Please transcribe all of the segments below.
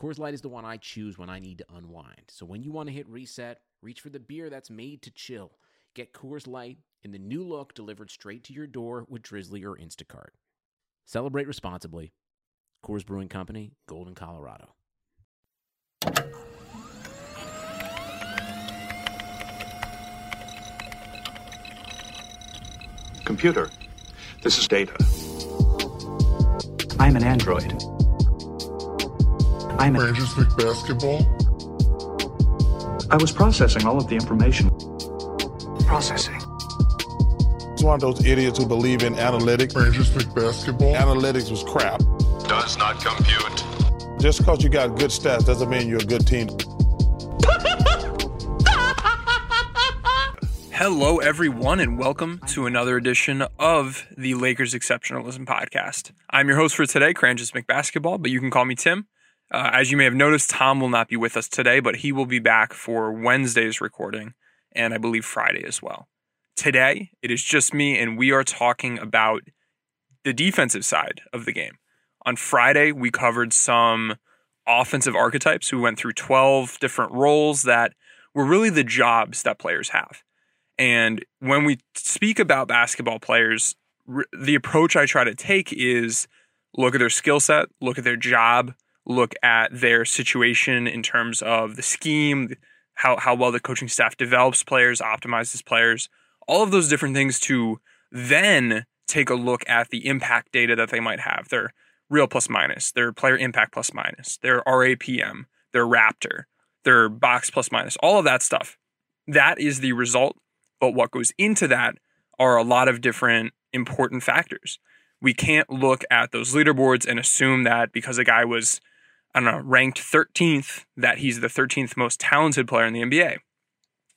Coors Light is the one I choose when I need to unwind. So when you want to hit reset, reach for the beer that's made to chill. Get Coors Light in the new look delivered straight to your door with Drizzly or Instacart. Celebrate responsibly. Coors Brewing Company, Golden, Colorado. Computer, this is data. I'm an android. I'm a, Rangers League basketball. I was processing all of the information. Processing. It's one of those idiots who believe in analytics. Rangers League basketball. Analytics was crap. Does not compute. Just because you got good stats doesn't mean you're a good team. Hello, everyone, and welcome to another edition of the Lakers Exceptionalism Podcast. I'm your host for today, Cranjis McBasketball, but you can call me Tim. Uh, as you may have noticed, Tom will not be with us today, but he will be back for Wednesday's recording and I believe Friday as well. Today, it is just me, and we are talking about the defensive side of the game. On Friday, we covered some offensive archetypes. We went through 12 different roles that were really the jobs that players have. And when we speak about basketball players, the approach I try to take is look at their skill set, look at their job, look at their situation in terms of the scheme, how, how well the coaching staff develops players, optimizes players, all of those different things to then take a look at the impact data that they might have their real plus minus, their player impact plus minus, their RAPM, their Raptor, their box plus minus, all of that stuff. That is the result. But what goes into that are a lot of different important factors. We can't look at those leaderboards and assume that because a guy was, I don't know, ranked 13th, that he's the 13th most talented player in the NBA.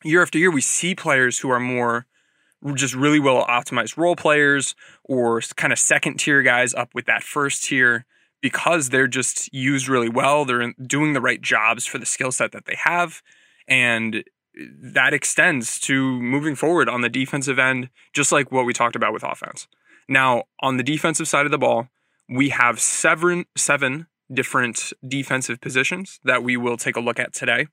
Year after year, we see players who are more just really well optimized role players or kind of second tier guys up with that first tier because they're just used really well. They're doing the right jobs for the skill set that they have. And uh, that extends to moving forward on the defensive end, just like what we talked about with offense. Now, on the defensive side of the ball, we have seven, seven different defensive positions that we will take a look at today.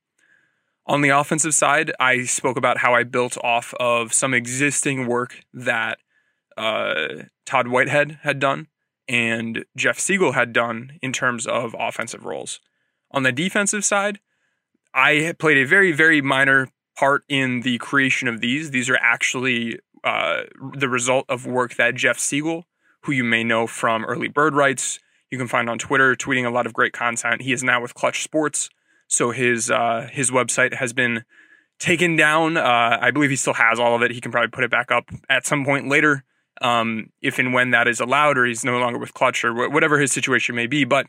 On the offensive side, I spoke about how I built off of some existing work that uh, Todd Whitehead had done and Jeff Siegel had done in terms of offensive roles. On the defensive side, I played a very, very minor part in the creation of these. These are actually uh, the result of work that Jeff Siegel, who you may know from Early Bird Rights, you can find on Twitter, tweeting a lot of great content. He is now with Clutch Sports, so his uh, his website has been taken down. Uh, I believe he still has all of it. He can probably put it back up at some point later, um, if and when that is allowed, or he's no longer with Clutch, or wh- whatever his situation may be. But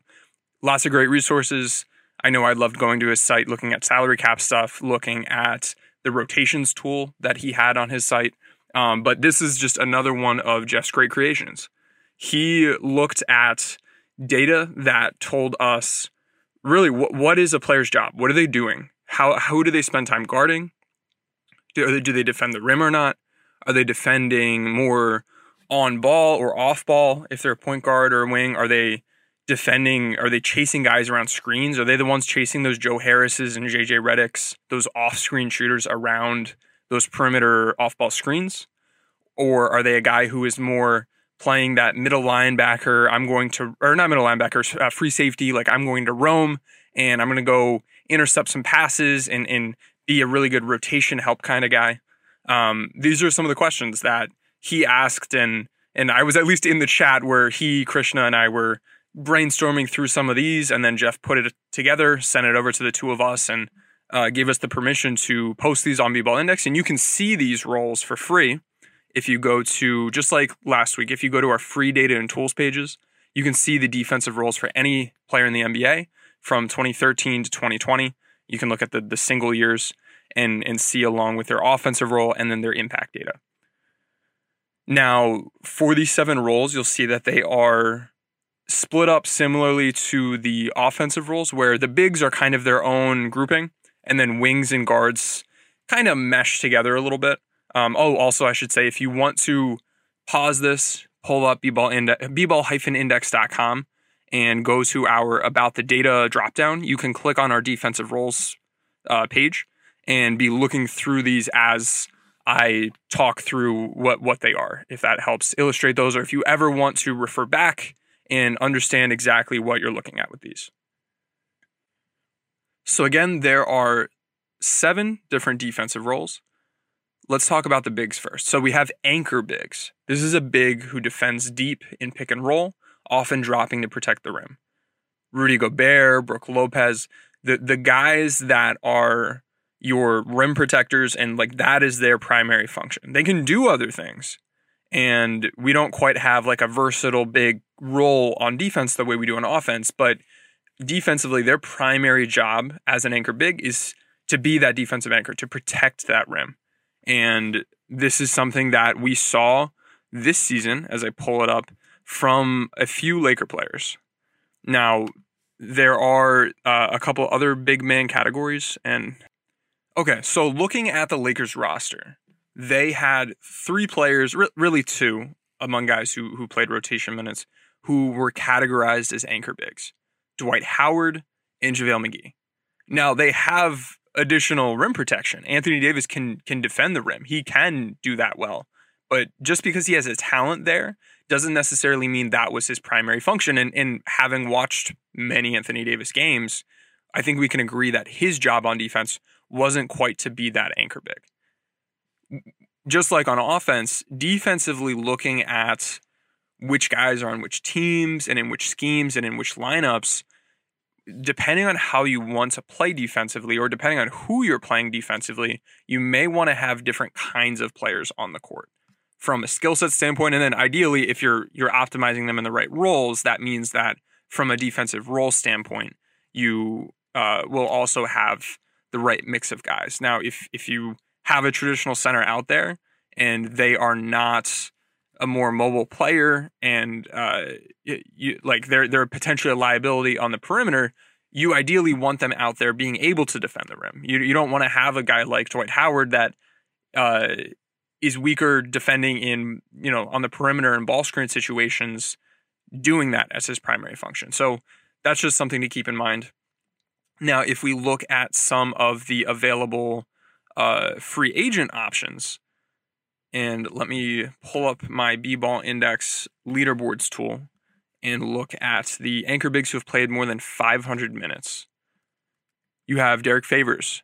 lots of great resources. I know I loved going to his site, looking at salary cap stuff, looking at the rotations tool that he had on his site. Um, but this is just another one of Jeff's great creations. He looked at data that told us really what, what is a player's job? What are they doing? How, how do they spend time guarding? Do, do they defend the rim or not? Are they defending more on ball or off ball? If they're a point guard or a wing, are they defending? Are they chasing guys around screens? Are they the ones chasing those Joe Harrises and JJ Redicks, those off screen shooters around those perimeter off ball screens? Or are they a guy who is more playing that middle linebacker? I'm going to, or not middle linebacker, uh, free safety, like I'm going to roam and I'm going to go intercept some passes and, and be a really good rotation help kind of guy. Um, these are some of the questions that he asked, and and I was at least in the chat where he, Krishna, and I were brainstorming through some of these, and then Jeff put it together, sent it over to the two of us, and uh, gave us the permission to post these on B-Ball Index, and you can see these roles for free if you go to just like last week. If you go to our free data and tools pages, you can see the defensive roles for any player in the NBA from 2013 to 2020. You can look at the the single years and and see along with their offensive role and then their impact data. Now, for these seven roles, you'll see that they are split up similarly to the offensive roles, where the bigs are kind of their own grouping, and then wings and guards kind of mesh together a little bit. Um, oh, also, I should say, if you want to pause this, pull up bball index.com and go to our about the data dropdown, you can click on our defensive roles uh, page and be looking through these as I talk through what what they are. If that helps illustrate those, or if you ever want to refer back and understand exactly what you're looking at with these. So again, there are seven different defensive roles. Let's talk about the bigs first. So we have anchor bigs. This is a big who defends deep in pick and roll, often dropping to protect the rim. Rudy Gobert, Brook Lopez, the the guys that are your rim protectors and like that is their primary function. They can do other things. And we don't quite have like a versatile big role on defense the way we do on offense, but defensively their primary job as an anchor big is to be that defensive anchor, to protect that rim. And this is something that we saw this season as I pull it up from a few Laker players. Now, there are uh, a couple other big man categories, and Okay, so looking at the Lakers roster, they had three players, re- really two, among guys who who played rotation minutes, who were categorized as anchor bigs: Dwight Howard and JaVale McGee. Now they have additional rim protection. Anthony Davis can can defend the rim. He can do that well. But just because he has a talent there doesn't necessarily mean that was his primary function. And, and having watched many Anthony Davis games, I think we can agree that his job on defense wasn't quite to be that anchor big. Just like on offense, defensively looking at which guys are on which teams and in which schemes and in which lineups, depending on how you want to play defensively or depending on who you're playing defensively, you may want to have different kinds of players on the court from a skill set standpoint. And then ideally, if you're you're optimizing them in the right roles, that means that from a defensive role standpoint, you uh, will also have the right mix of guys. Now, if if you have a traditional center out there and they are not a more mobile player and uh, you, like they're they're potentially a liability on the perimeter, you ideally want them out there being able to defend the rim. You you don't want to have a guy like Dwight Howard that uh, is weaker defending in you know on the perimeter and ball screen situations, doing that as his primary function. So that's just something to keep in mind. Now, if we look at some of the available uh, free agent options, and let me pull up my B ball index leaderboards tool and look at the anchor bigs who have played more than 500 minutes. You have Derrick Favors,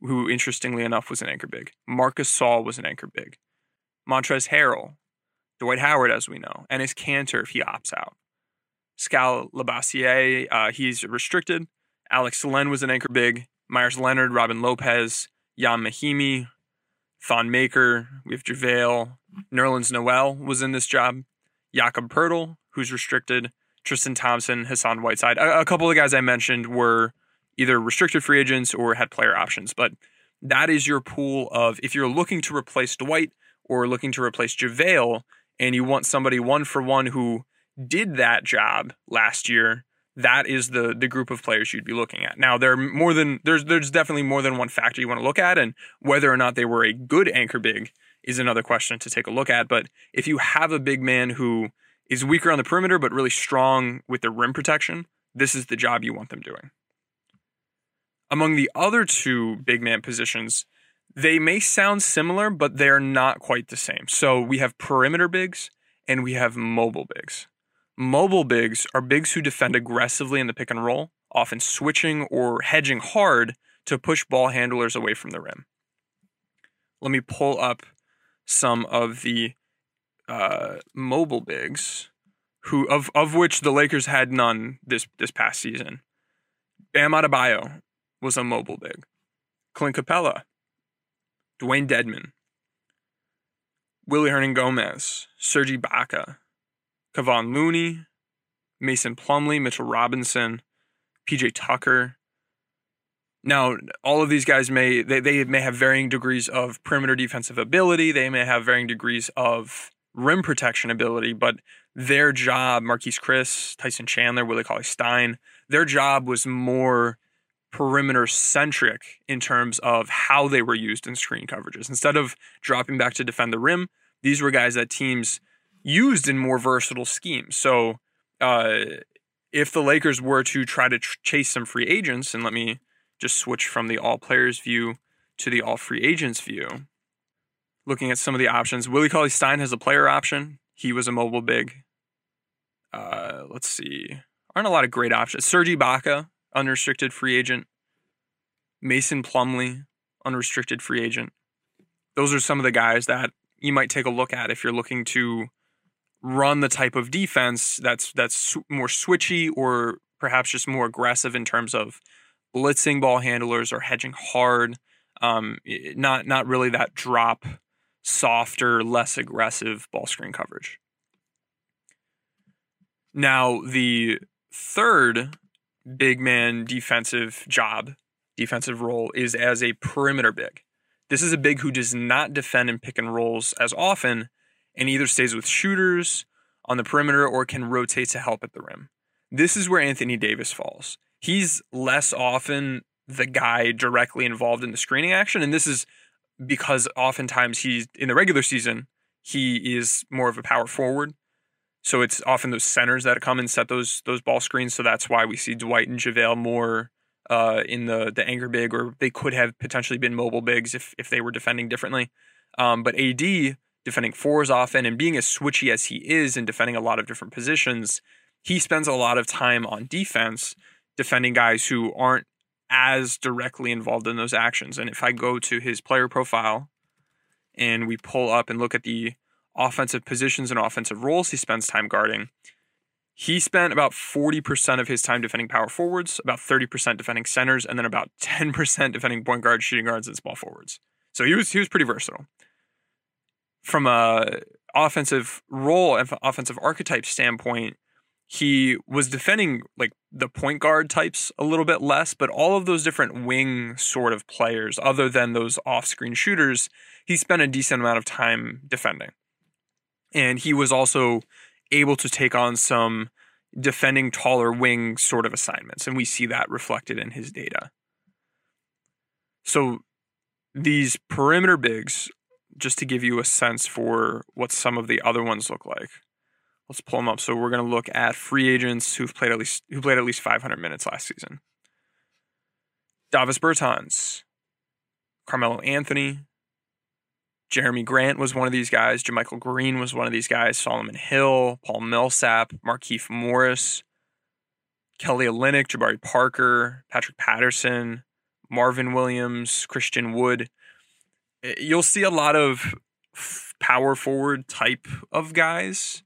who interestingly enough was an anchor big. Marcus Gasol was an anchor big. Montrezl Harrell, Dwight Howard, as we know, and Enes Kanter if he opts out. Skal Labissiere, uh, he's restricted. Alex Len was an anchor big. Meyers Leonard, Robin Lopez, Ian Mahinmi, Thon Maker. We have JaVale. Nerlens Noel was in this job. Jakob Poeltl, who's restricted. Tristan Thompson, Hassan Whiteside. A, a couple of the guys I mentioned were either restricted free agents or had player options. But that is your pool of if you're looking to replace Dwight or looking to replace JaVale and you want somebody one for one who did that job last year that is the the group of players you'd be looking at. Now there are more than there's there's definitely more than one factor you want to look at, and whether or not they were a good anchor big is another question to take a look at. But if you have a big man who is weaker on the perimeter but really strong with the rim protection, this is the job you want them doing. Among the other two big man positions, they may sound similar, but they're not quite the same. So we have perimeter bigs and we have mobile bigs. Mobile bigs are bigs who defend aggressively in the pick and roll, often switching or hedging hard to push ball handlers away from the rim. Let me pull up some of the uh, mobile bigs, who of of which the Lakers had none this this past season. Bam Adebayo was a mobile big. Clint Capela, Dewayne Dedmon, Willy Hernangomez, Serge Ibaka, Kevon Looney, Mason Plumlee, Mitchell Robinson, PJ Tucker, Now, all of these guys may they, they may have varying degrees of perimeter defensive ability. They may have varying degrees of rim protection ability, but their job, Marquese Chriss, Tyson Chandler, Willie Cauley Stein, their job was more perimeter centric in terms of how they were used in screen coverages. Instead of dropping back to defend the rim, these were guys that teams used in more versatile schemes. So, uh, if the Lakers were to try to ch- chase some free agents, and let me just switch from the all players view to the all free agents view, looking at some of the options, Willie Cauley Stein has a player option. He was a mobile big. Uh, let's see. Aren't a lot of great options. Serge Ibaka, unrestricted free agent. Mason Plumlee, unrestricted free agent. Those are some of the guys that you might take a look at if you're looking to run the type of defense that's that's more switchy or perhaps just more aggressive in terms of blitzing ball handlers or hedging hard. Um, not not really that drop, softer, less aggressive ball screen coverage. Now the third big man defensive job, defensive role is as a perimeter big. This is a big who does not defend in pick and rolls as often and either stays with shooters on the perimeter or can rotate to help at the rim. This is where Anthony Davis falls. He's less often the guy directly involved in the screening action. And this is because oftentimes he's in the regular season, he is more of a power forward. So it's often those centers that come and set those those ball screens. So that's why we see Dwight and JaVale more uh, in the the anchor big, or they could have potentially been mobile bigs if if they were defending differently. Um, but AD defending fours often and being as switchy as he is and defending a lot of different positions, he spends a lot of time on defense defending guys who aren't as directly involved in those actions. And if I go to his player profile and we pull up and look at the offensive positions and offensive roles he spends time guarding, he spent about 40% of his time defending power forwards, about 30% defending centers, and then about 10% defending point guards, shooting guards, and small forwards. So he was he was pretty versatile. From a offensive role and offensive archetype standpoint, he was defending like the point guard types a little bit less, but all of those different wing sort of players, other than those off screen shooters, he spent a decent amount of time defending. And he was also able to take on some defending taller wing sort of assignments. And we see that reflected in his data. So these perimeter bigs, just to give you a sense for what some of the other ones look like. Let's pull them up. So we're going to look at free agents who've played at least who played at least 500 minutes last season. Davis Bertans, Carmelo Anthony, Jerami Grant was one of these guys. JaMychal Green was one of these guys. Solomon Hill, Paul Millsap, Markieff Morris, Kelly Olynyk, Jabari Parker, Patrick Patterson, Marvin Williams, Christian Wood. Eh, you'll see a lot of power forward type of guys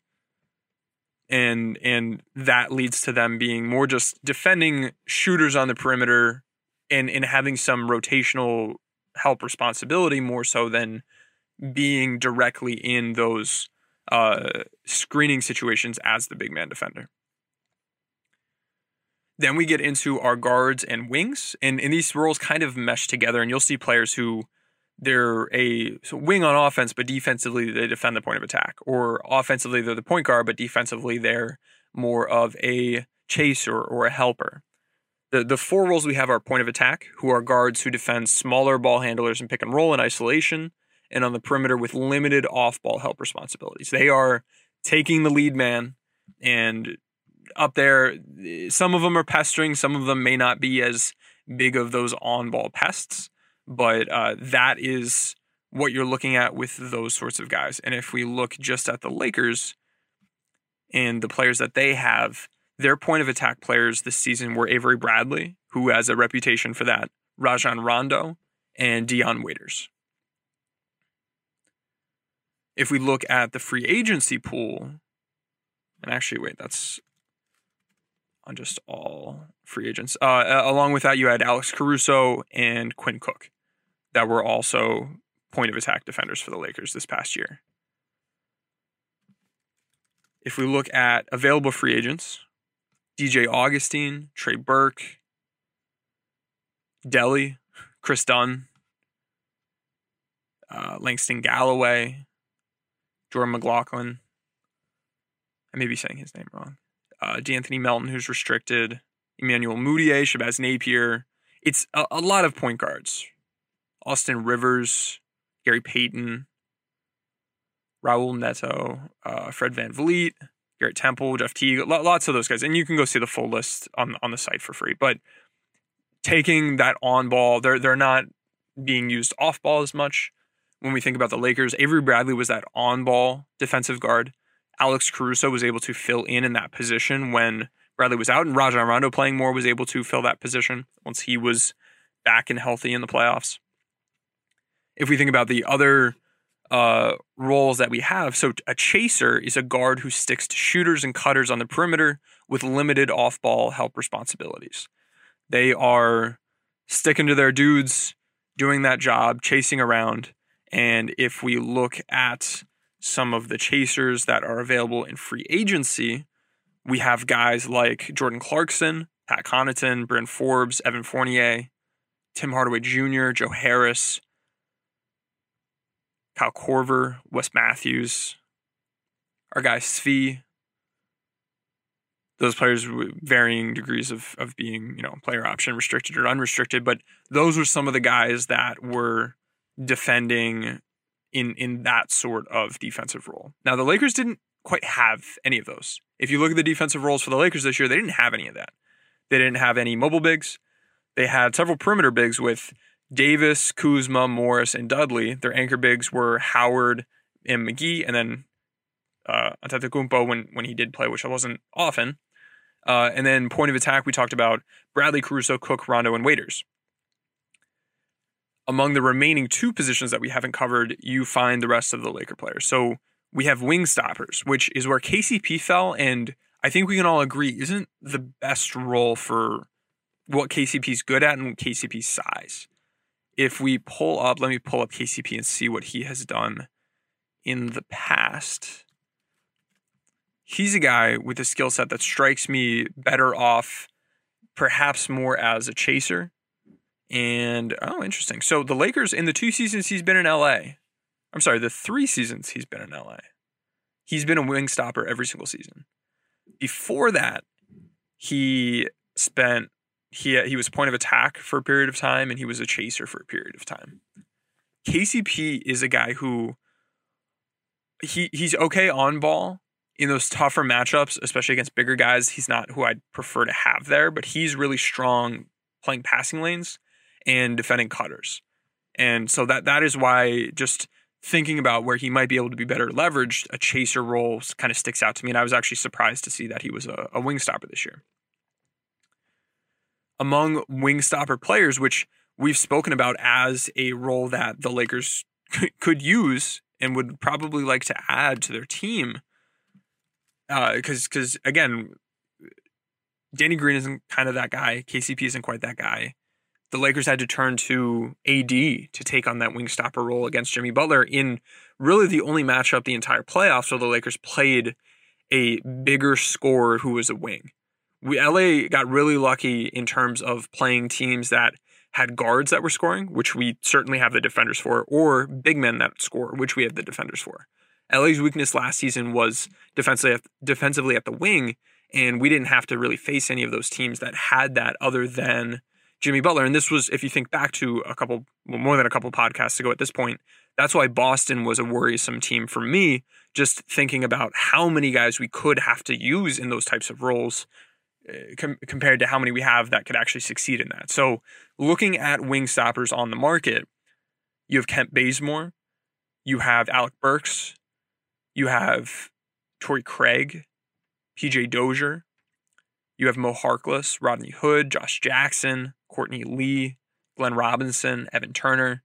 and and that leads to them being more just defending shooters on the perimeter and and having some rotational help responsibility more so than being directly in those uh, screening situations as the big man defender. Then we get into our guards and wings, and, and these roles kind of mesh together, and you'll see players who they're a wing on offense, but defensively they defend the point of attack, or offensively they're the point guard, but defensively they're more of a chaser or a helper. The the four roles we have are point of attack, who are guards who defend smaller ball handlers and pick and roll in isolation, and on the perimeter with limited off ball help responsibilities. They are taking the lead man and up there. Some of them are pestering, some of them may not be as big of those on ball pests but uh, that is what you're looking at with those sorts of guys. And if we look just at the Lakers and the players that they have, their point of attack players this season were Avery Bradley, who has a reputation for that, Rajon Rondo, and Dion Waiters. If we look at the free agency pool, and actually, wait, that's on just all free agents. Uh, along with that, you had Alex Caruso and Quinn Cook that were also point of attack defenders for the Lakers this past year. If we look at available free agents, DJ Augustin, Trey Burke, Delhi, Kris Dunn, uh, Langston Galloway, Jordan McLaughlin. I may be saying his name wrong. Uh, De'Anthony Melton, who's restricted. Emmanuel Mudiay, Shabazz Napier. It's a, a lot of point guards. Austin Rivers, Gary Payton, Raul Neto, uh, Fred VanVleet, Garrett Temple, Jeff Teague, lots of those guys. And you can go see the full list on, on the site for free. But taking that on ball, they're, they're not being used off ball as much. When we think about the Lakers, Avery Bradley was that on ball defensive guard. Alex Caruso was able to fill in in that position when Bradley was out, and Rajon Rondo playing more was able to fill that position once he was back and healthy in the playoffs. If we think about the other uh, roles that we have, so a chaser is a guard who sticks to shooters and cutters on the perimeter with limited off ball help responsibilities. They are sticking to their dudes, doing that job, chasing around. And if we look at some of the chasers that are available in free agency, we have guys like Jordan Clarkson, Pat Connaughton, Bryn Forbes, Evan Fournier, Tim Hardaway Jr., Joe Harris, Kyle Korver, Wes Matthews, our guy Svi. Those players with varying degrees of, of being, you know, player option, restricted or unrestricted, but those were some of the guys that were defending in in that sort of defensive role. Now the Lakers didn't quite have any of those. If you look at the defensive roles for the Lakers this year, they didn't have any of that. They didn't have any mobile bigs. They had several perimeter bigs with Davis, Kuzma, Morris, and Dudley. Their anchor bigs were Howard and McGee, and then uh, Antetokounmpo when when he did play, which I wasn't often. Uh, and then point of attack, we talked about Bradley, Caruso, Cook, Rondo, and Waiters. Among the remaining two positions that we haven't covered, you find the rest of the Laker players. So we have wing stoppers, which is where KCP fell, and I think we can all agree isn't the best role for what KCP's good at and KCP's size if we pull up, let me pull up KCP and see what he has done in the past. He's a guy with a skill set that strikes me better off, perhaps more as a chaser. And oh, interesting. So the Lakers, in the two seasons he's been in LA, I'm sorry, the three seasons he's been in LA, he's been a wing stopper every single season. Before that, he spent he he was point of attack for a period of time and he was a chaser for a period of time. KCP is a guy who he he's okay on ball in those tougher matchups, especially against bigger guys. He's not who I'd prefer to have there, but he's really strong playing passing lanes and defending cutters. And so that that is why just thinking about where he might be able to be better leveraged, a chaser role kind of sticks out to me. And I was actually surprised to see that he was a, a wing stopper this year among wing stopper players, which we've spoken about as a role that the Lakers could use and would probably like to add to their team. Because, uh, because again, Danny Green isn't kind of that guy. KCP isn't quite that guy. The Lakers had to turn to AD to take on that wing stopper role against Jimmy Butler in really the only matchup the entire playoffs where the Lakers played a bigger scorer who was a wing we LA got really lucky in terms of playing teams that had guards that were scoring, which we certainly have the defenders for, or big men that score, which we have the defenders for. LA's weakness last season was defensively defensively at the wing, and we didn't have to really face any of those teams that had that other than Jimmy Butler. And this was, if you think back to a couple, well, more than a couple podcasts ago at this point, that's why Boston was a worrisome team for me, just thinking about how many guys we could have to use in those types of roles Eh, com- compared to how many we have that could actually succeed in that. So, looking at wing stoppers on the market, you have Kent Bazemore, you have Alec Burks, you have Torrey Craig, PJ Dozier, you have Mo Harkless, Rodney Hood, Josh Jackson, Courtney Lee, Glenn Robinson, Evan Turner.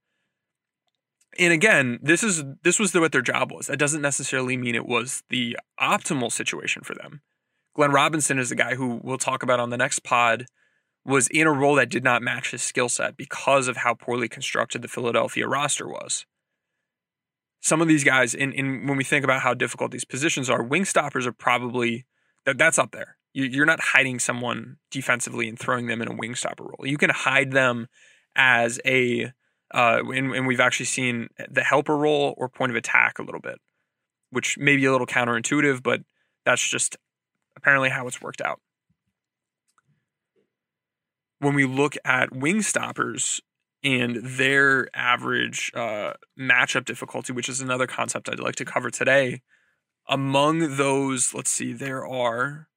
And again, this is this was the, what their job was. That doesn't necessarily mean it was the optimal situation for them. Glenn Robinson is the guy who we'll talk about on the next pod was in a role that did not match his skill set because of how poorly constructed the Philadelphia roster was. Some of these guys, in, in when we think about how difficult these positions are, wing stoppers are probably that that's up there. You- You're not hiding someone defensively and throwing them in a wing stopper role. You can hide them as a, uh, and, and we've actually seen the helper role or point of attack a little bit, which may be a little counterintuitive, but that's just apparently how it's worked out. When we look at wing stoppers and their average uh, matchup difficulty, which is another concept I'd like to cover today, among those, let's see, there are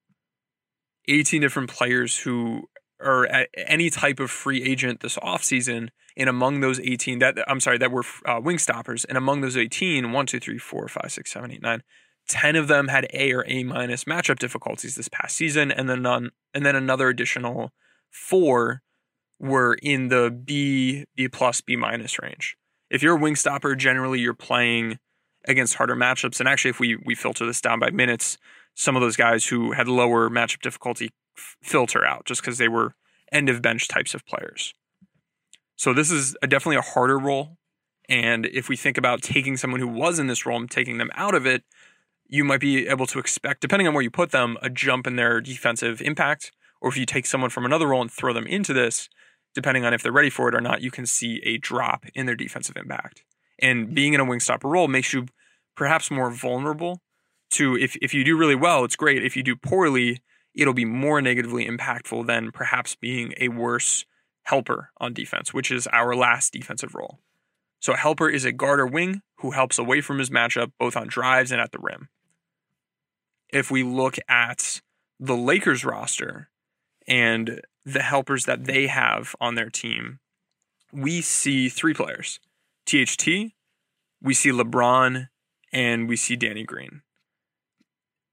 18 different players who are at any type of free agent this offseason. And among those 18, that I'm sorry, that were uh, wing stoppers. And among those 18, 1, 2, 3, 4, 5, 6, 7, 8, 9, 10 of them had A or A minus matchup difficulties this past season. And then none, and then another additional four were in the B, B plus, B minus range. If you're a wing stopper, generally you're playing against harder matchups. And actually, if we we filter this down by minutes, some of those guys who had lower matchup difficulty f- filter out just because they were end of bench types of players. So this is a, definitely a harder role. And if we think about taking someone who was in this role and taking them out of it, you might be able to expect, depending on where you put them, a jump in their defensive impact. Or if you take someone from another role and throw them into this, depending on if they're ready for it or not, you can see a drop in their defensive impact. And hmm. being in a wing stopper role makes you perhaps more vulnerable to if, if you do really well, it's great. If you do poorly, it'll be more negatively impactful than perhaps being a worse helper on defense, which is our last defensive role. So a helper is a guard or wing who helps away from his matchup both on drives and at the rim. If we look at the Lakers roster and the helpers that they have on their team, we see three players. THT, we see LeBron, and we see Danny Green.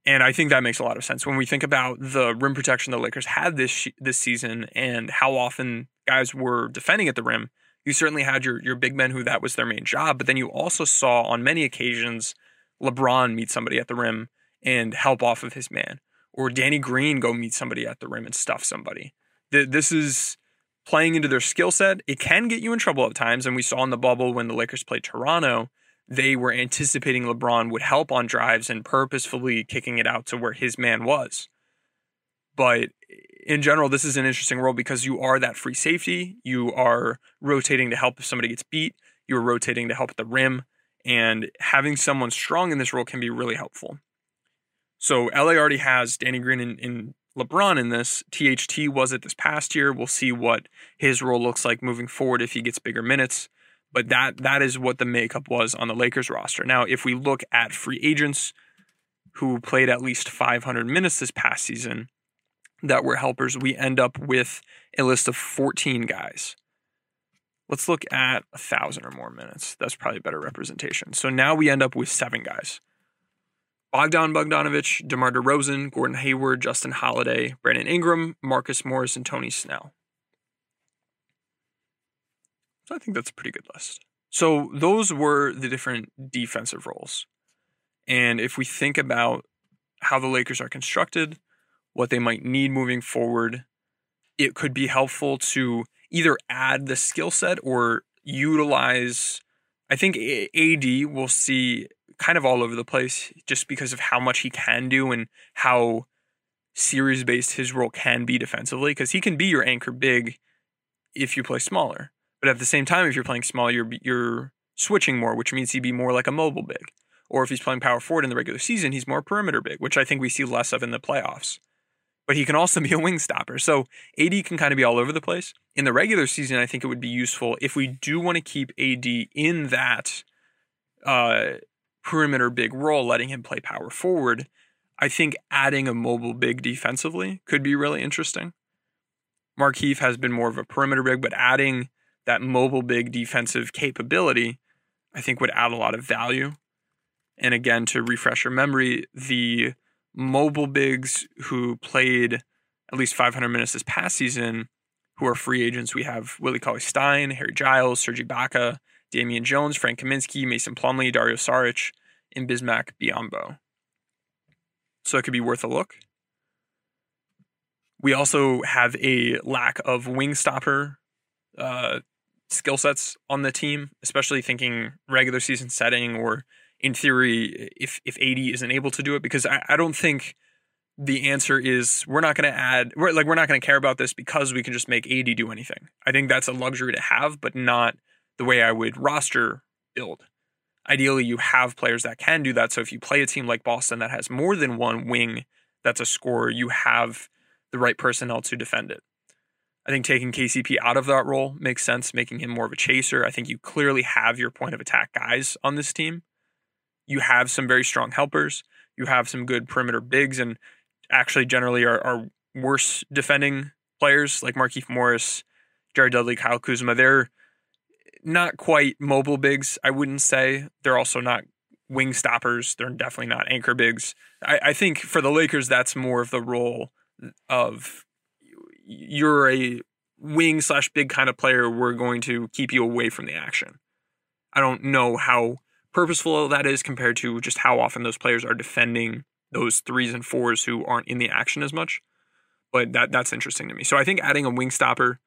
And I think that makes a lot of sense when we think about the rim protection the Lakers had this this season and how often guys were defending at the rim. You certainly had your your big men who that was their main job, but then you also saw on many occasions LeBron meet somebody at the rim and help off of his man, or Danny Green go meet somebody at the rim and stuff somebody. This is playing into their skill set. It can get you in trouble at times, and we saw in the bubble when the Lakers played Toronto they were anticipating LeBron would help on drives and purposefully kicking it out to where his man was. But in general, this is an interesting role because you are that free safety. You are rotating to help if somebody gets beat. You're rotating to help at the rim. And having someone strong in this role can be really helpful. So LA already has Danny Green and, and LeBron in this. THT was it this past year. We'll see what his role looks like moving forward if he gets bigger minutes but that that is what the makeup was on the Lakers roster. Now, if we look at free agents who played at least 500 minutes this past season that were helpers, we end up with a list of 14 guys. Let's look at a thousand or more minutes. That's probably a better representation. So now we end up with seven guys. Bogdan Bogdanovich, DeMar DeRozan, Gordon Hayward, Justin Holiday, Brandon Ingram, Marcus Morris, and Tony Snell. So I think that's a pretty good list. So those were the different defensive roles. And if we think about how the Lakers are constructed, what they might need moving forward, it could be helpful to either add the skill set or utilize. I think AD will see kind of all over the place just because of how much he can do and how series based his role can be defensively because he can be your anchor big if you play smaller. But at the same time, if you're playing small, you're you're switching more, which means he'd be more like a mobile big. Or if he's playing power forward in the regular season, he's more perimeter big, which I think we see less of in the playoffs. But he can also be a wing stopper. So AD can kind of be all over the place. In the regular season, I think it would be useful if we do want to keep AD in that uh, perimeter big role, letting him play power forward. I think adding a mobile big defensively could be really interesting. Markieff has been more of a perimeter big, but adding that mobile big defensive capability, I think would add a lot of value. And again, to refresh your memory, the mobile bigs who played at least 500 minutes this past season, who are free agents, we have Willie Cauley Stein, Harry Giles, Serge Ibaka, Damian Jones, Frank Kaminsky, Mason Plumlee, Dario Saric, and Bismack Biyombo. So it could be worth a look. We also have a lack of wing stopper uh, skill sets on the team, especially thinking regular season setting or in theory, if if AD isn't able to do it, because I, I don't think the answer is we're not going to add we're like we're not going to care about this because we can just make AD do anything. I think that's a luxury to have, but not the way I would roster build. Ideally, you have players that can do that. So if you play a team like Boston that has more than one wing that's a scorer, you have the right personnel to defend it. I think taking KCP out of that role makes sense, making him more of a chaser. I think you clearly have your point of attack guys on this team. You have some very strong helpers. You have some good perimeter bigs, and actually, generally, are, are worse defending players like Markieff Morris, Jared Dudley, Kyle Kuzma. They're not quite mobile bigs, I wouldn't say. They're also not wing stoppers. They're definitely not anchor bigs. I, I think for the Lakers, that's more of the role of you're a wing slash big kind of player. We're going to keep you away from the action. I don't know how purposeful that is compared to just how often those players are defending those threes and fours who aren't in the action as much. But that that's interesting to me. So I think adding a wing stopper,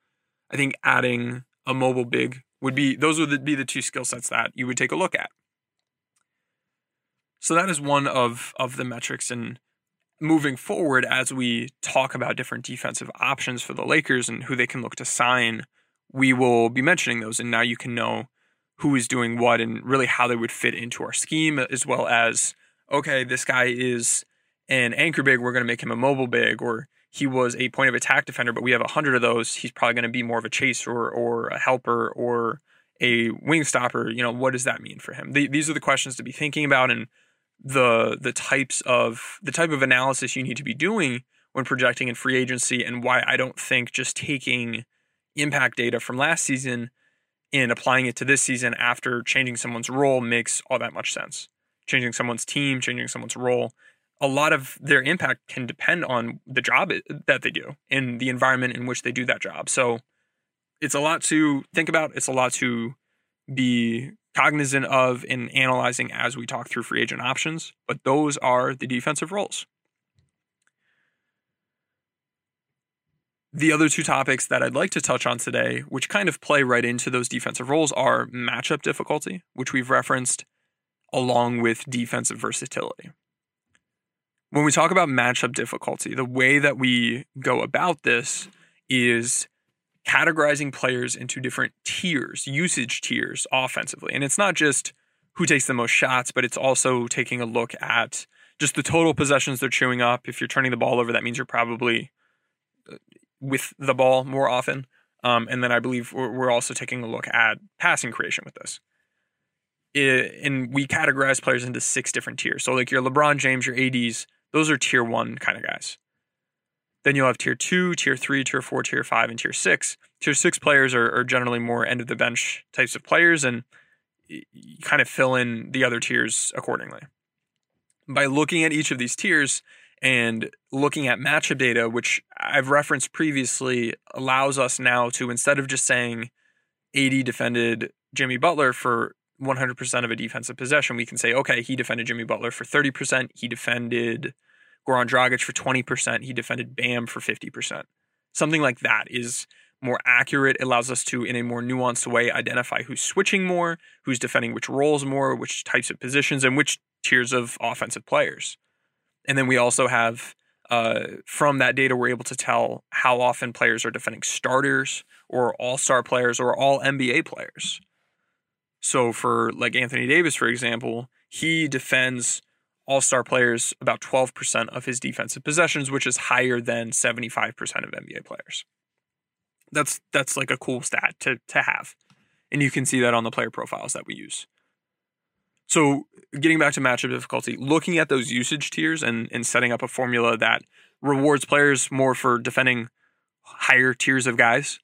I think adding a mobile big would be those would be the two skill sets that you would take a look at. So that is one of of the metrics and moving forward as we talk about different defensive options for the Lakers and who they can look to sign, we will be mentioning those and now you can know who is doing what and really how they would fit into our scheme as well as okay, this guy is an anchor big, we're going to make him a mobile big or he was a point of attack defender, but we have a hundred of those. He's probably going to be more of a chaser or, a helper or a wing stopper. You know, what does that mean for him? The, these are the questions to be thinking about and the the types of the type of analysis you need to be doing when projecting in free agency and why I don't think just taking impact data from last season and applying it to this season after changing someone's role makes all that much sense. Changing someone's team, changing someone's role a lot of their impact can depend on the job that they do and the environment in which they do that job. So it's a lot to think about. It's a lot to be cognizant of in analyzing as we talk through free agent options, but those are the defensive roles. The other two topics that I'd like to touch on today, which kind of play right into those defensive roles, are matchup difficulty, which we've referenced, along with defensive versatility when we talk about matchup difficulty, the way that we go about this is categorizing players into different tiers, usage tiers offensively. And it's not just who takes the most shots, but it's also taking a look at just the total possessions they're chewing up. If you're turning the ball over, that means you're probably with the ball more often. Um, and then I believe we're, also taking a look at passing creation with this. It, and we categorize players into six different tiers. So, like your LeBron James, your ADs, those are tier one kind of guys. Then you'll have tier two, tier three, tier four, tier five, and tier six. Tier six players are, are generally more end of the bench types of players, and kind of fill in the other tiers accordingly. By looking at each of these tiers and looking at matchup data, which I've referenced previously, allows us now to, instead of just saying AD defended Jimmy Butler for 100% of a defensive possession, we can say, okay, he defended Jimmy Butler for 30%. He defended Goran Dragic for 20%. He defended Bam for 50%. Something like that is more accurate. Allows us to, in a more nuanced way, identify who's switching more, who's defending which roles more, which types of positions, and which tiers of offensive players. And then we also have, uh, from that data, we're able to tell how often players are defending starters or all star players or all NBA players. So for like Anthony Davis, for example, he defends all star players about 12% of his defensive possessions, which is higher than 75% of NBA players. That's that's like a cool stat to to have. And you can see that on the player profiles that we use. So getting back to matchup difficulty, looking at those usage tiers and, and setting up a formula that rewards players more for defending higher tiers of guys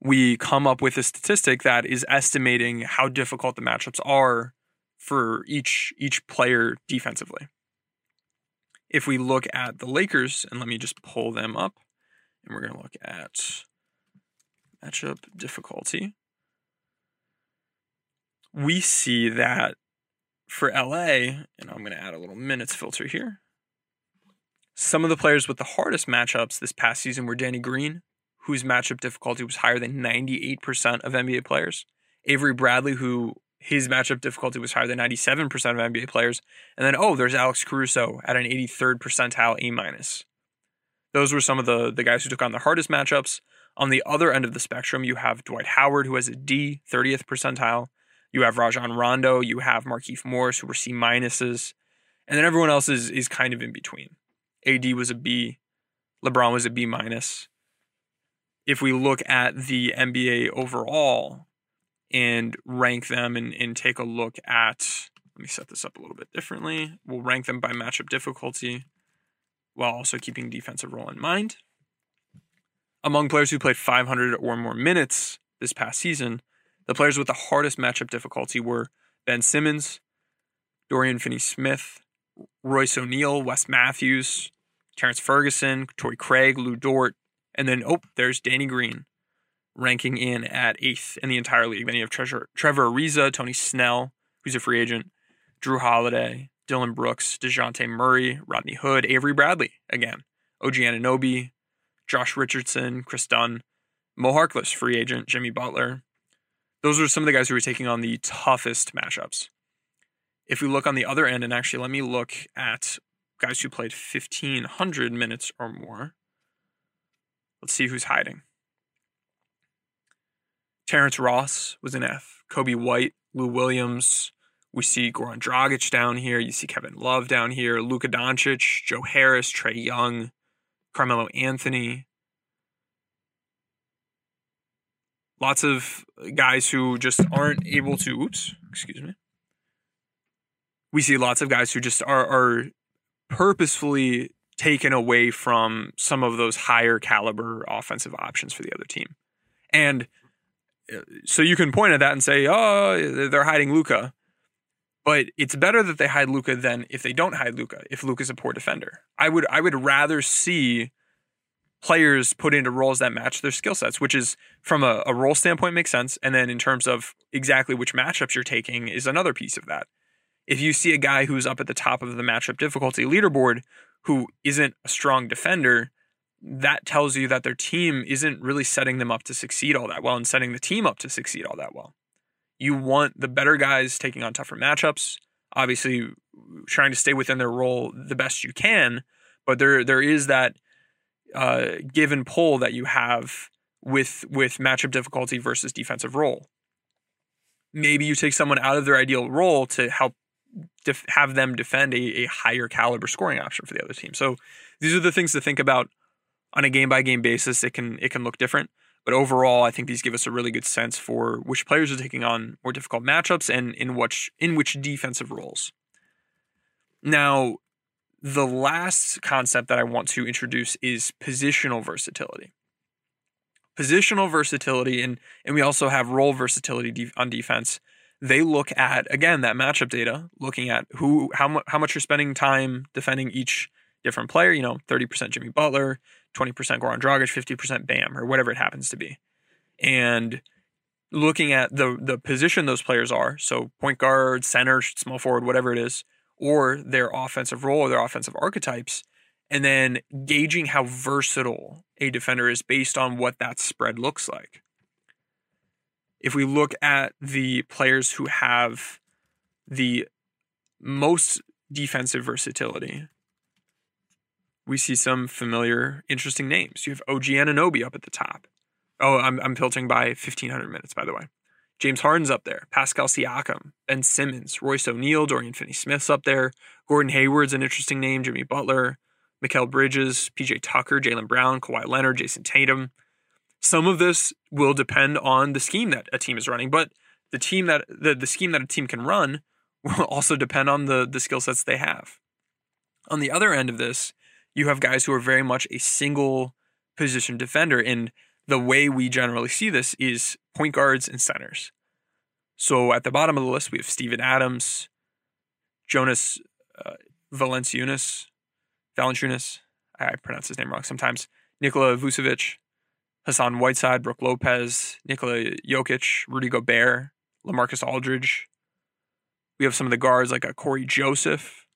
we come up with a statistic that is estimating how difficult the matchups are for each each player defensively. If we look at the Lakers, and let me just pull them up, and we're going to look at matchup difficulty, we see that for LA, and I'm going to add a little minutes filter here. Some of the players with the hardest matchups this past season were Danny Green, whose matchup difficulty was higher than 98% of NBA players. Avery Bradley, who his matchup difficulty was higher than 97% of NBA players. And then, oh, there's Alex Caruso at an 83rd percentile A minus. Those were some of the, the guys who took on the hardest matchups. On the other end of the spectrum, you have Dwight Howard, who has a D, 30th percentile. You have Rajon Rondo. You have Markieff Morris, who were C minuses. And then everyone else is, is kind of in between. AD was a B. LeBron was a B minus. If we look at the NBA overall and rank them and, and take a look at, let me set this up a little bit differently. We'll rank them by matchup difficulty while also keeping defensive role in mind. Among players who played 500 or more minutes this past season, the players with the hardest matchup difficulty were Ben Simmons, Dorian Finney Smith, Royce O'Neal, Wes Matthews, Terrance Ferguson, Torrey Craig, Lou Dort, and then, oh, there's Danny Green ranking in at eighth in the entire league. Then you have Trevor, Trevor Ariza, Tony Snell, who's a free agent, Jrue Holiday, Dillon Brooks, Dejounte Murray, Rodney Hood, Avery Bradley again, OG Anunoby, Josh Richardson, Kris Dunn, Mo Harkless, free agent, Jimmy Butler. Those are some of the guys who are taking on the toughest matchups. If we look on the other end, and actually let me look at guys who played 1,500 minutes or more. Let's see who's hiding. Terrence Ross was an F. Coby White, Lou Williams, we see Goran Dragic down here. You see Kevin Love down here. Luka Doncic, Joe Harris, Trae Young, Carmelo Anthony. Lots of guys who just aren't able to. Oops, excuse me. We see lots of guys who just are, are purposefully taken away from some of those higher caliber offensive options for the other team. And uh, so you can point at that and say, oh, they're hiding Luka," But it's better that they hide Luka than if they don't hide Luka. If Luka's a poor defender, I would I would rather see players put into roles that match their skill sets, which is from a, a role standpoint makes sense. And then in terms of exactly which matchups you're taking is another piece of that. If you see a guy who's up at the top of the matchup difficulty leaderboard who isn't a strong defender, that tells you that their team isn't really setting them up to succeed all that well and setting the team up to succeed all that well. You want the better guys taking on tougher matchups. Obviously, trying to stay within their role the best you can, but there there is that uh, pull that you have with with matchup difficulty versus defensive role. Maybe you take someone out of their ideal role to help def- have them defend a, a higher caliber scoring option for the other team. So these are the things to think about on a game by game basis. It can it can look different. But overall, I think these give us a really good sense for which players are taking on more difficult matchups and in which in which defensive roles. Now, the last concept that I want to introduce is positional versatility. Positional versatility, and, and we also have role versatility on defense. They look at again that matchup data, looking at who how much how much you're spending time defending each different player. You know, thirty percent Jimmy Butler, 20% Goran Dragic, 50% Bam, or whatever it happens to be. And looking at the the position those players are, so point guard, center, small forward, whatever it is, or their offensive role or their offensive archetypes, and then gauging how versatile a defender is based on what that spread looks like. If we look at the players who have the most defensive versatility, we see some familiar, interesting names. You have OG Anunoby up at the top. Oh, I'm, I'm filtering by 1,500 minutes, by the way. James Harden's up there. Pascal Siakam, Ben Simmons, Royce O'Neal, Dorian Finney-Smith's up there. Gordon Hayward's an interesting name. Jimmy Butler, Mikal Bridges, PJ Tucker, Jaylen Brown, Kawhi Leonard, Jayson Tatum. Some of this will depend on the scheme that a team is running, but the team that the, the scheme that a team can run will also depend on the the skill sets they have. On the other end of this, you have guys who are very much a single position defender. And the way we generally see this is point guards and centers. So at the bottom of the list, we have Steven Adams, Jonas uh, Valanciunas, Valanciunas, I pronounce his name wrong sometimes, Nikola Vucevic, Hassan Whiteside, Brook Lopez, Nikola Jokic, Rudy Gobert, LaMarcus Aldridge. We have some of the guards like a Cory Joseph,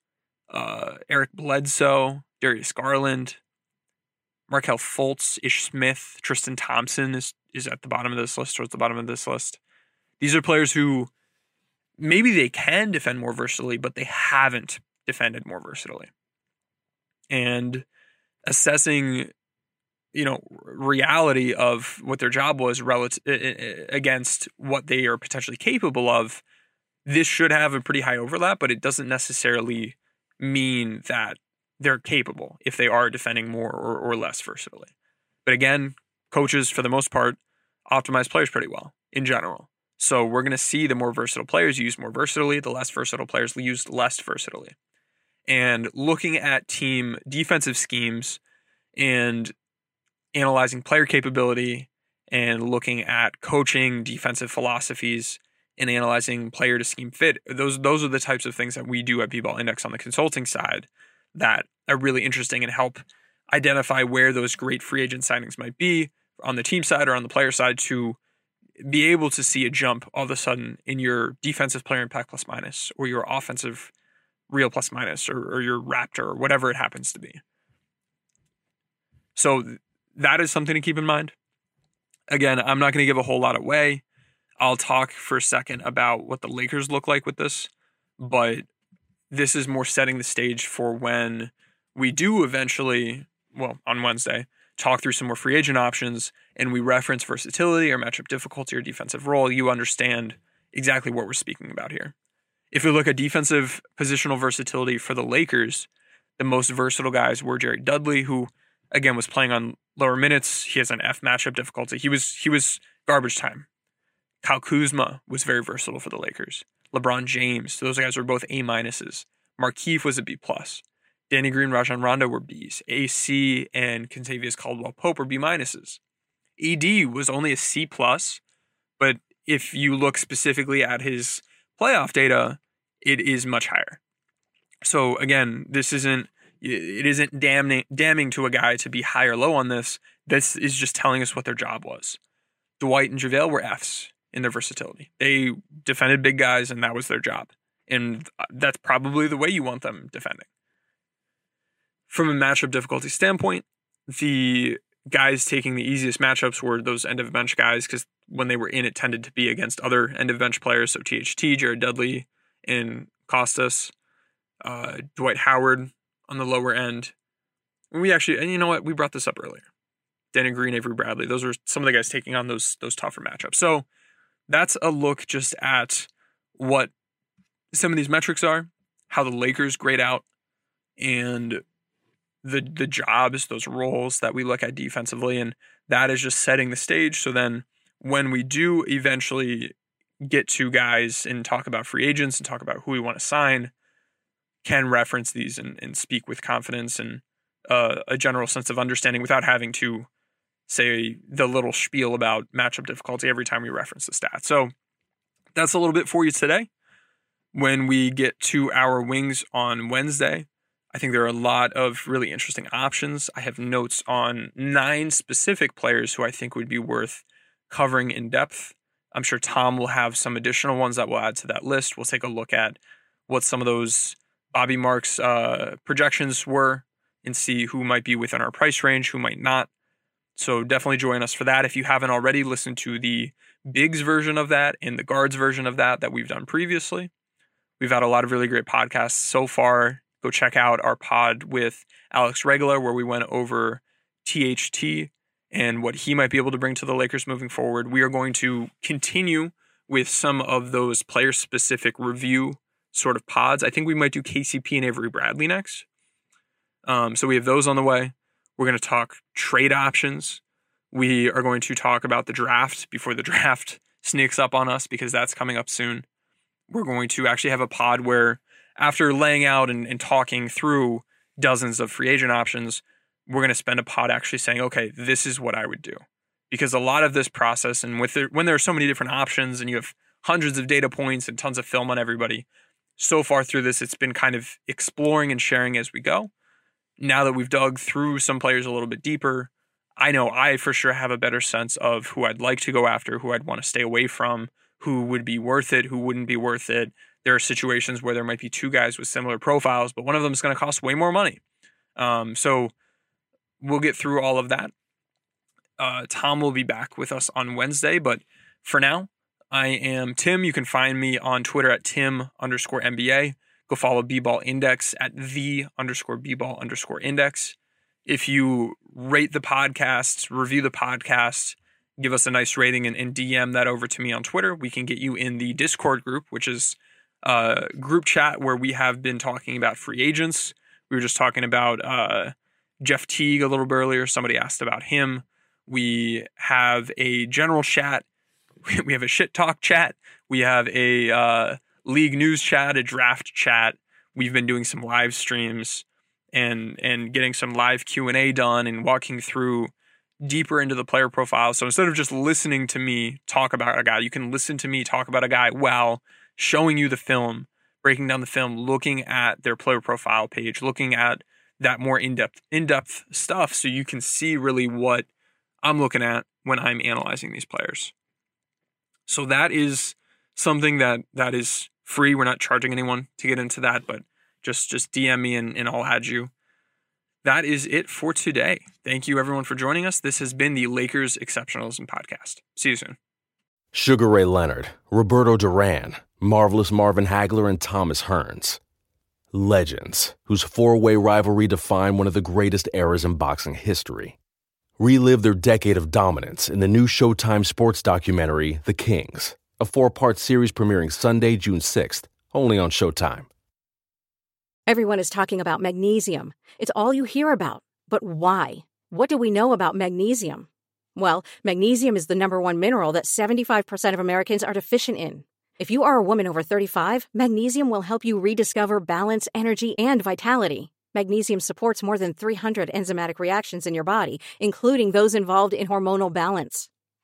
uh, Eric Bledsoe, Darius Garland, Markelle Fultz, Ish Smith, Tristan Thompson is is at the bottom of this list, towards the bottom of this list. These are players who maybe they can defend more versatily, but they haven't defended more versatily. And assessing, you know, reality of what their job was relative against what they are potentially capable of, this should have a pretty high overlap, but it doesn't necessarily mean that they're capable if they are defending more or, or less versatilely. But again, coaches for the most part optimize players pretty well in general. So we're going to see the more versatile players used more versatilely, the less versatile players used less versatilely. And looking at team defensive schemes and analyzing player capability and looking at coaching defensive philosophies and analyzing player to scheme fit those those are the types of things that we do at b-ball index on the consulting side that are really interesting and help identify where those great free agent signings might be on the team side or on the player side to be able to see a jump all of a sudden in your defensive player impact plus minus or your offensive real plus minus or, or your raptor or whatever it happens to be. So that is something to keep in mind. Again, I'm not going to give a whole lot away. I'll talk for a second about what the Lakers look like with this, but this is more setting the stage for when we do eventually, well, on Wednesday, talk through some more free agent options and we reference versatility or matchup difficulty or defensive role, you understand exactly what we're speaking about here. If we look at defensive positional versatility for the Lakers, the most versatile guys were Jared Dudley, who again was playing on lower minutes. He has an F matchup difficulty. He was he was garbage time. Kyle Kuzma was very versatile for the Lakers. LeBron James, those guys were both A minuses. Markieff was a B plus. Danny Green, Rajon Rondo were Bs. AC and Kentavious Caldwell Pope were B minuses. AD was only a C plus, but if you look specifically at his playoff data, it is much higher. So again, this isn't it isn't damning damning to a guy to be high or low on this. This is just telling us what their job was. Dwight and JaVale were Fs in their versatility. They defended big guys and that was their job. And that's probably the way you want them defending from a matchup difficulty standpoint, the guys taking the easiest matchups were those end of bench guys because when they were in, it tended to be against other end of bench players. So THT, Jared Dudley, and Kostas, uh, Dwight Howard on the lower end. And we actually, and you know what, we brought this up earlier. Danny Green, Avery Bradley, those are some of the guys taking on those those tougher matchups. So that's a look just at what some of these metrics are, how the Lakers grade out, and the the jobs, those roles that we look at defensively, and that is just setting the stage. So then, when we do eventually get to guys and talk about free agents and talk about who we want to sign, can reference these and, and speak with confidence and uh, a general sense of understanding without having to say the little spiel about matchup difficulty every time we reference the stat. So that's a little bit for you today. When we get to our wings on Wednesday, I think there are a lot of really interesting options. I have notes on nine specific players who I think would be worth covering in depth. I'm sure Tom will have some additional ones that we'll add to that list. We'll take a look at what some of those Bobby Marks uh, projections were and see who might be within our price range, who might not. So definitely join us for that. If you haven't already listened to the Bigs version of that and the Guards version of that that we've done previously, we've had a lot of really great podcasts so far go check out our pod with Alex Regula, where we went over THT and what he might be able to bring to the Lakers moving forward. We are going to continue with some of those player specific review sort of pods. I think we might do KCP and Avery Bradley next. Um, so we have those on the way. We're going to talk trade options. We are going to talk about the draft before the draft sneaks up on us because that's coming up soon. We're going to actually have a pod where after laying out and, and talking through dozens of free agent options, we're going to spend a pod actually saying, okay, this is what I would do. Because a lot of this process, and with the, when there are so many different options and you have hundreds of data points and tons of film on everybody, so far through this, it's been kind of exploring and sharing as we go. Now that we've dug through some players a little bit deeper, I know I for sure have a better sense of who I'd like to go after, who I'd want to stay away from, who would be worth it, who wouldn't be worth it, there are situations where there might be two guys with similar profiles, but one of them is going to cost way more money. Um, so we'll get through all of that. Uh, Tom will be back with us on Wednesday, but for now, I am Tim. You can find me on Twitter at Tim underscore NBA. Go follow B Ball Index at the underscore B Ball underscore Index. If you rate the podcast, review the podcast, give us a nice rating and, and DM that over to me on Twitter, we can get you in the Discord group, which is a group chat where we have been talking about free agents. We were just talking about uh, Jeff Teague a little bit earlier. Somebody asked about him. We have a general chat. We have a shit talk chat. We have a uh, league news chat, a draft chat. We've been doing some live streams and and getting some live Q and A done and walking through deeper into the player profile. So instead of just listening to me talk about a guy, you can listen to me talk about a guy while showing you the film, breaking down the film, looking at their player profile page, looking at that more in-depth in-depth stuff so you can see really what I'm looking at when I'm analyzing these players. So that is something that that is free. We're not charging anyone to get into that, but just just DM me and, and I'll add you. That is it for today. Thank you everyone for joining us. This has been the Lakers Exceptionalism Podcast. See you soon. Sugar Ray Leonard, Roberto Duran, Marvelous Marvin Hagler, and Thomas Hearns. Legends, whose four way rivalry defined one of the greatest eras in boxing history. Relive their decade of dominance in the new Showtime sports documentary, The Kings, a four part series premiering Sunday, June 6th, only on Showtime. Everyone is talking about magnesium. It's all you hear about. But why? What do we know about magnesium? Well, magnesium is the number one mineral that 75% of Americans are deficient in. If you are a woman over 35, magnesium will help you rediscover balance, energy, and vitality. Magnesium supports more than 300 enzymatic reactions in your body, including those involved in hormonal balance.